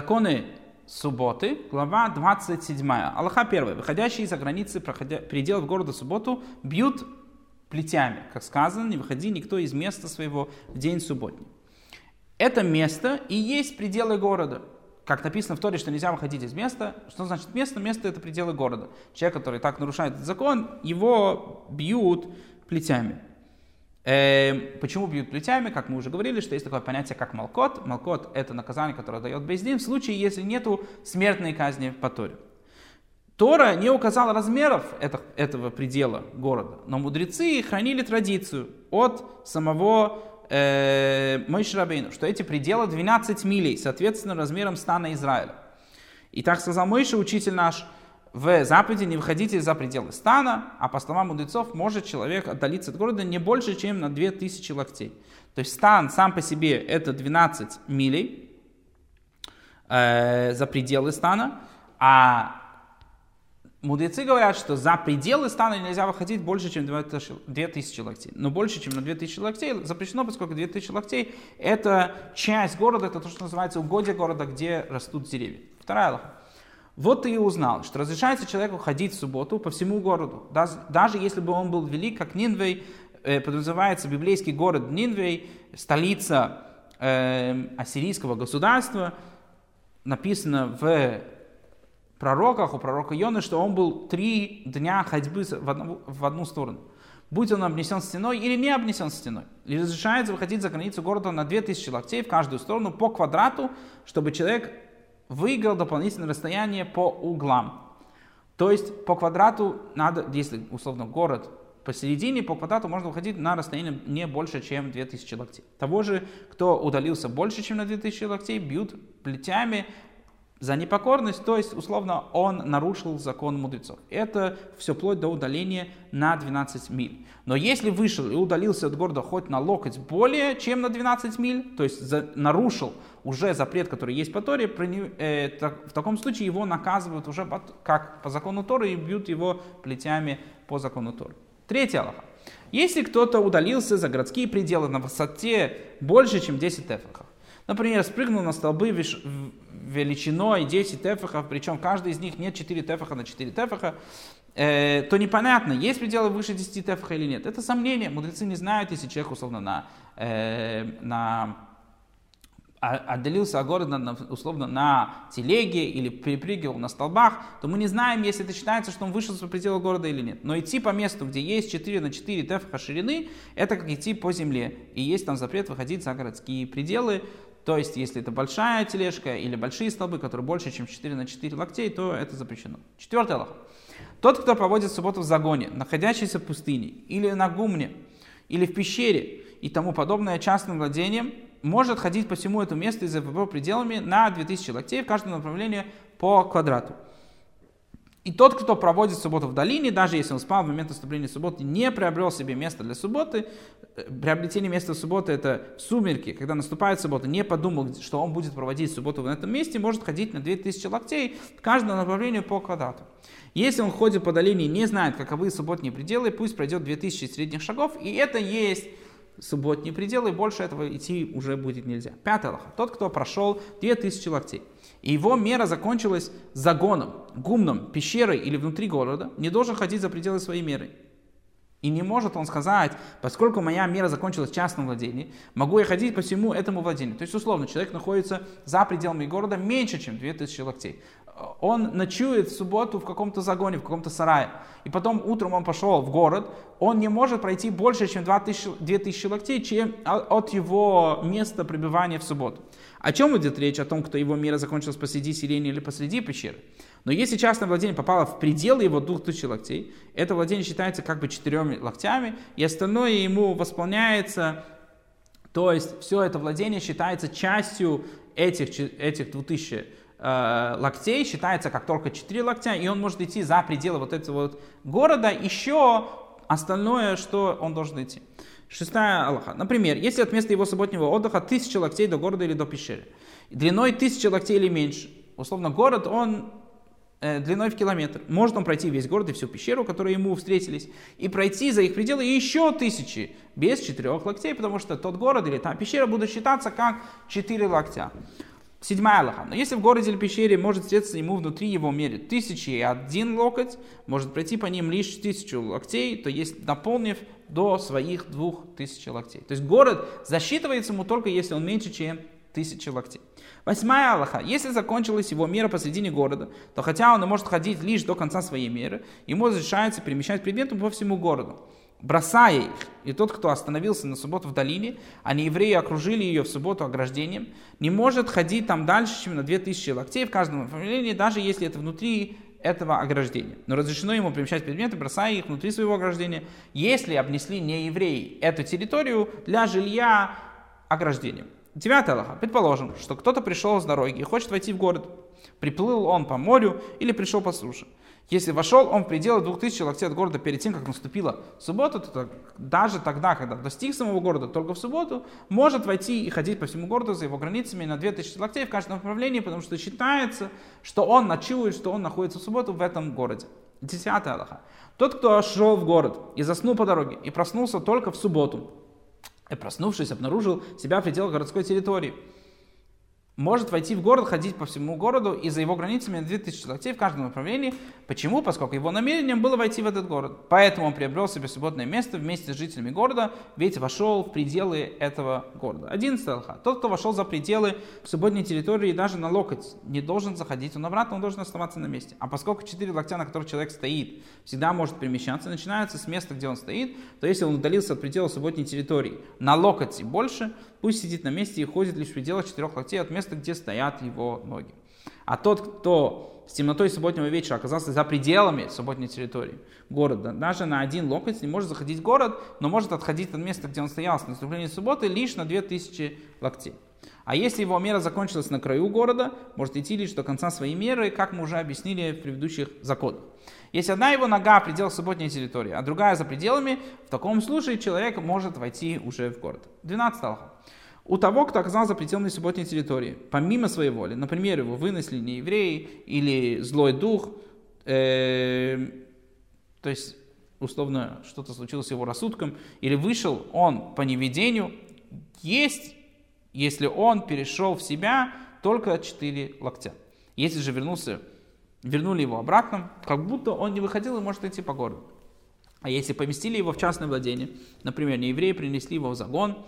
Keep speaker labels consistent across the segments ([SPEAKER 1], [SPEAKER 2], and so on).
[SPEAKER 1] Законы субботы, глава 27. Аллаха 1. Выходящие за границы проходя, пределов города субботу бьют плетями. Как сказано, не выходи никто из места своего в день субботний. Это место и есть пределы города. Как написано в Торе, что нельзя выходить из места. Что значит место? Место это пределы города. Человек, который так нарушает этот закон, его бьют плетями. Э, почему бьют плетями? Как мы уже говорили, что есть такое понятие, как малкот. Малкот – это наказание, которое дает Бездин в случае, если нету смертной казни по Торе. Тора не указала размеров это, этого предела города, но мудрецы хранили традицию от самого э, Мойши что эти пределы 12 милей, соответственно, размером стана Израиля. И так сказал Мойша, учитель наш, в заповеди не выходите за пределы стана, а по словам мудрецов, может человек отдалиться от города не больше, чем на 2000 локтей. То есть стан сам по себе это 12 милей э, за пределы стана, а Мудрецы говорят, что за пределы стана нельзя выходить больше, чем 2000 локтей. Но больше, чем на 2000 локтей запрещено, поскольку 2000 локтей – это часть города, это то, что называется угодье города, где растут деревья. Вторая аллаха. Вот ты и узнал, что разрешается человеку ходить в субботу по всему городу. Даже, если бы он был велик, как Нинвей, э, подразумевается библейский город Нинвей, столица э, ассирийского государства, написано в пророках, у пророка Йоны, что он был три дня ходьбы в одну, в одну сторону. Будь он обнесен стеной или не обнесен стеной. И разрешается выходить за границу города на 2000 локтей в каждую сторону по квадрату, чтобы человек выиграл дополнительное расстояние по углам. То есть по квадрату надо, если условно город посередине, по квадрату можно выходить на расстояние не больше, чем 2000 локтей. Того же, кто удалился больше, чем на 2000 локтей, бьют плетями за непокорность, то есть, условно, он нарушил закон мудрецов. Это все вплоть до удаления на 12 миль. Но если вышел и удалился от города хоть на локоть более, чем на 12 миль, то есть за, нарушил уже запрет, который есть по Торе, при, э, так, в таком случае его наказывают уже по, как по закону Торы и бьют его плетями по закону Торы. Третья Аллаха. Если кто-то удалился за городские пределы на высоте больше, чем 10 тефахов, например, спрыгнул на столбы величиной 10 тефахов, причем каждый из них нет 4 тефаха на 4 тефаха, э, то непонятно, есть пределы выше 10 тефаха или нет. Это сомнение. Мудрецы не знают, если человек условно на, э, на а, отделился от города условно на телеге или перепрыгивал на столбах, то мы не знаем, если это считается, что он вышел за пределы города или нет. Но идти по месту, где есть 4 на 4 тефаха ширины, это как идти по земле. И есть там запрет выходить за городские пределы. То есть, если это большая тележка или большие столбы, которые больше, чем 4 на 4 локтей, то это запрещено. Четвертый Аллах. Тот, кто проводит субботу в загоне, находящийся в пустыне, или на гумне, или в пещере и тому подобное частным владением, может ходить по всему этому месту и за его пределами на 2000 локтей в каждом направлении по квадрату. И тот, кто проводит субботу в долине, даже если он спал в момент наступления субботы, не приобрел себе место для субботы, э, приобретение места субботы это сумерки, когда наступает суббота, не подумал, что он будет проводить субботу в этом месте, может ходить на 2000 локтей в каждом направлении по квадрату. Если он ходит по долине и не знает, каковы субботние пределы, пусть пройдет 2000 средних шагов, и это есть субботние пределы, больше этого идти уже будет нельзя. Пятый лоха. Тот, кто прошел 2000 локтей. И его мера закончилась загоном, гумном, пещерой или внутри города, не должен ходить за пределы своей меры. И не может он сказать, поскольку моя мера закончилась в частном владении, могу я ходить по всему этому владению. То есть, условно, человек находится за пределами города меньше, чем 2000 локтей. Он ночует в субботу в каком-то загоне, в каком-то сарае. И потом утром он пошел в город. Он не может пройти больше, чем 2000, 2000 локтей чем от его места пребывания в субботу. О чем идет речь? О том, кто его мера закончилась посреди селения или посреди пещеры. Но если частное владение попало в пределы его 2000 локтей, это владение считается как бы четыреми локтями, и остальное ему восполняется, то есть все это владение считается частью этих, этих 2000 э, локтей, считается как только 4 локтя, и он может идти за пределы вот этого вот города, еще остальное, что он должен идти. Шестая Аллаха. Например, если от места его субботнего отдыха тысяча локтей до города или до пещеры, длиной тысяча локтей или меньше, условно, город, он э, длиной в километр. Может он пройти весь город и всю пещеру, которые ему встретились, и пройти за их пределы еще тысячи, без четырех локтей, потому что тот город или та пещера будут считаться как четыре локтя. Седьмая Аллаха. Но если в городе или пещере может встретиться ему внутри его мере тысячи и один локоть, может пройти по ним лишь тысячу локтей, то есть наполнив до своих двух тысяч локтей. То есть город засчитывается ему только если он меньше, чем тысячи локтей. Восьмая Аллаха. Если закончилась его мера посредине города, то хотя он и может ходить лишь до конца своей меры, ему разрешается перемещать предметы по всему городу бросая их. И тот, кто остановился на субботу в долине, а не евреи окружили ее в субботу ограждением, не может ходить там дальше, чем на 2000 локтей в каждом направлении, даже если это внутри этого ограждения. Но разрешено ему перемещать предметы, бросая их внутри своего ограждения, если обнесли не евреи эту территорию для жилья ограждением. Девятый Аллаха. Предположим, что кто-то пришел с дороги и хочет войти в город. Приплыл он по морю или пришел по суше. Если вошел он в пределы 2000 локтей от города перед тем, как наступила суббота, то даже тогда, когда достиг самого города только в субботу, может войти и ходить по всему городу за его границами на 2000 локтей в каждом направлении, потому что считается, что он ночует, что он находится в субботу в этом городе. Десятая Аллаха. Тот, кто шел в город и заснул по дороге, и проснулся только в субботу, и проснувшись, обнаружил себя в пределах городской территории, может войти в город, ходить по всему городу и за его границами на 2000 локтей в каждом направлении. Почему? Поскольку его намерением было войти в этот город. Поэтому он приобрел себе свободное место вместе с жителями города, ведь вошел в пределы этого города. 11 алха. Тот, кто вошел за пределы свободной территории даже на локоть, не должен заходить, он обратно, он должен оставаться на месте. А поскольку 4 локтя, на которых человек стоит, всегда может перемещаться, начинается с места, где он стоит, то если он удалился от предела свободной территории на локоть и больше, пусть сидит на месте и ходит лишь в пределах четырех локтей от места, где стоят его ноги. А тот, кто с темнотой субботнего вечера оказался за пределами субботней территории города, даже на один локоть не может заходить в город, но может отходить от места, где он стоял с наступлением субботы, лишь на 2000 локтей. А если его мера закончилась на краю города, может идти лишь до конца своей меры, как мы уже объяснили в предыдущих законах. Если одна его нога в пределах субботней территории, а другая за пределами, в таком случае человек может войти уже в город. 12 алха у того, кто оказался за пределами субботней территории, помимо своей воли, например, его вынесли не евреи или злой дух, э, то есть, условно, что-то случилось с его рассудком, или вышел он по неведению, есть, если он перешел в себя, только четыре локтя. Если же вернулся, вернули его обратно, как будто он не выходил и может идти по городу. А если поместили его в частное владение, например, не евреи принесли его в загон,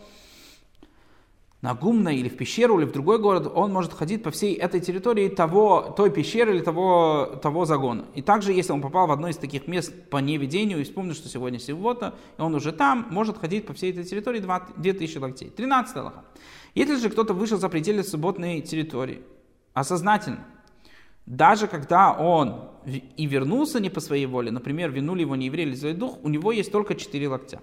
[SPEAKER 1] на Гумна или в пещеру или в другой город, он может ходить по всей этой территории того, той пещеры или того, того загона. И также, если он попал в одно из таких мест по неведению и вспомнил, что сегодня суббота, и он уже там, может ходить по всей этой территории 2000 локтей. 13 Аллаха. Если же кто-то вышел за пределы субботной территории, осознательно, даже когда он и вернулся не по своей воле, например, винули его не еврей или злой дух, у него есть только 4 локтя.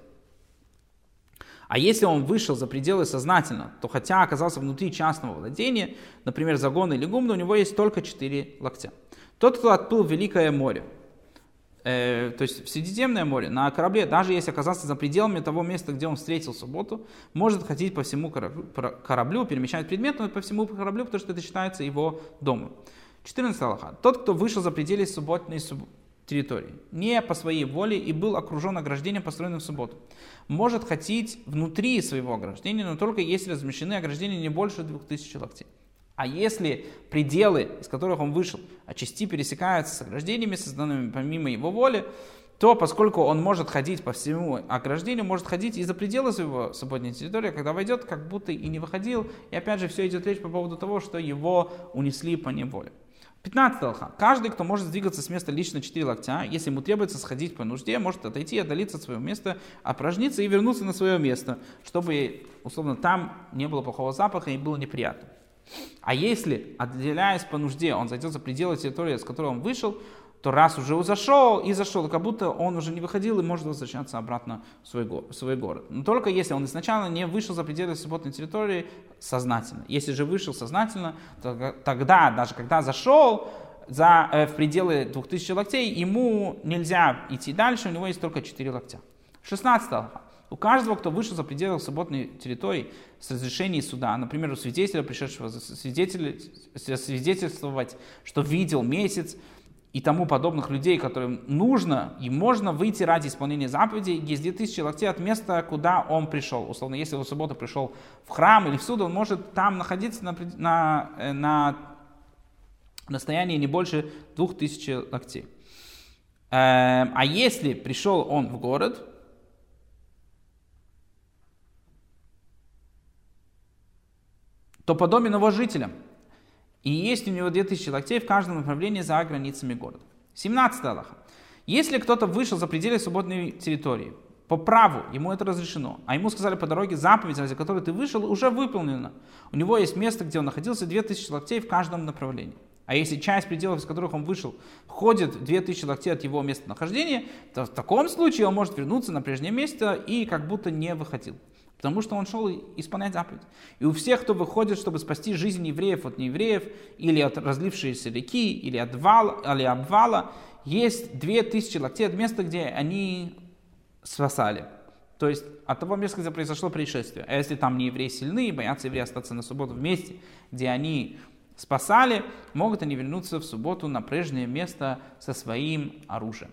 [SPEAKER 1] А если он вышел за пределы сознательно, то хотя оказался внутри частного владения, например, загона или гумна, у него есть только четыре локтя. Тот, кто отплыл в Великое море, э, то есть в Средиземное море, на корабле, даже если оказался за пределами того места, где он встретил субботу, может ходить по всему кораблю, кораблю перемещать предметы по всему кораблю, потому что это считается его домом. 14 Аллаха. Тот, кто вышел за пределы субботной территории, не по своей воле и был окружен ограждением, построенным в субботу. Может ходить внутри своего ограждения, но только если размещены ограждения не больше 2000 локтей. А если пределы, из которых он вышел, а части пересекаются с ограждениями, созданными помимо его воли, то поскольку он может ходить по всему ограждению, может ходить и за пределы своего свободной территории, когда войдет, как будто и не выходил. И опять же, все идет речь по поводу того, что его унесли по неволе. 15 алха. Каждый, кто может сдвигаться с места лично 4 локтя, если ему требуется сходить по нужде, может отойти, отдалиться от своего места, опорожниться и вернуться на свое место, чтобы, условно, там не было плохого запаха и было неприятно. А если, отделяясь по нужде, он зайдет за пределы территории, с которой он вышел, то раз уже зашел и зашел, как будто он уже не выходил и может возвращаться обратно в свой, го в свой город. Но только если он изначально не вышел за пределы субботной территории сознательно. Если же вышел сознательно, то тогда, даже когда зашел за, э, в пределы 2000 локтей, ему нельзя идти дальше, у него есть только 4 локтя. 16 У каждого, кто вышел за пределы субботной территории с разрешения суда, например, у свидетеля, пришедшего свидетель, свидетельствовать, что видел месяц, и тому подобных людей, которым нужно и можно выйти ради исполнения заповедей, есть 2000 локтей от места, куда он пришел. Условно, если он в субботу пришел в храм или в суд, он может там находиться на, на, э, на расстоянии не больше 2000 локтей. Эм, а если пришел он в город, то подобен его жителям – и есть у него 2000 локтей в каждом направлении за границами города. 17 Аллаха. Если кто-то вышел за пределы свободной территории, по праву ему это разрешено, а ему сказали по дороге заповедь, ради которой ты вышел, уже выполнена. У него есть место, где он находился, 2000 локтей в каждом направлении. А если часть пределов, из которых он вышел, входит 2000 локтей от его местонахождения, то в таком случае он может вернуться на прежнее место и как будто не выходил. Потому что он шел исполнять заповедь. И у всех, кто выходит, чтобы спасти жизнь евреев от неевреев, или от разлившейся реки, или от вала, или обвала, есть две тысячи локтей от места, где они спасали. То есть от того места, где произошло происшествие. А если там не евреи сильны, боятся евреи остаться на субботу вместе, где они спасали, могут они вернуться в субботу на прежнее место со своим оружием.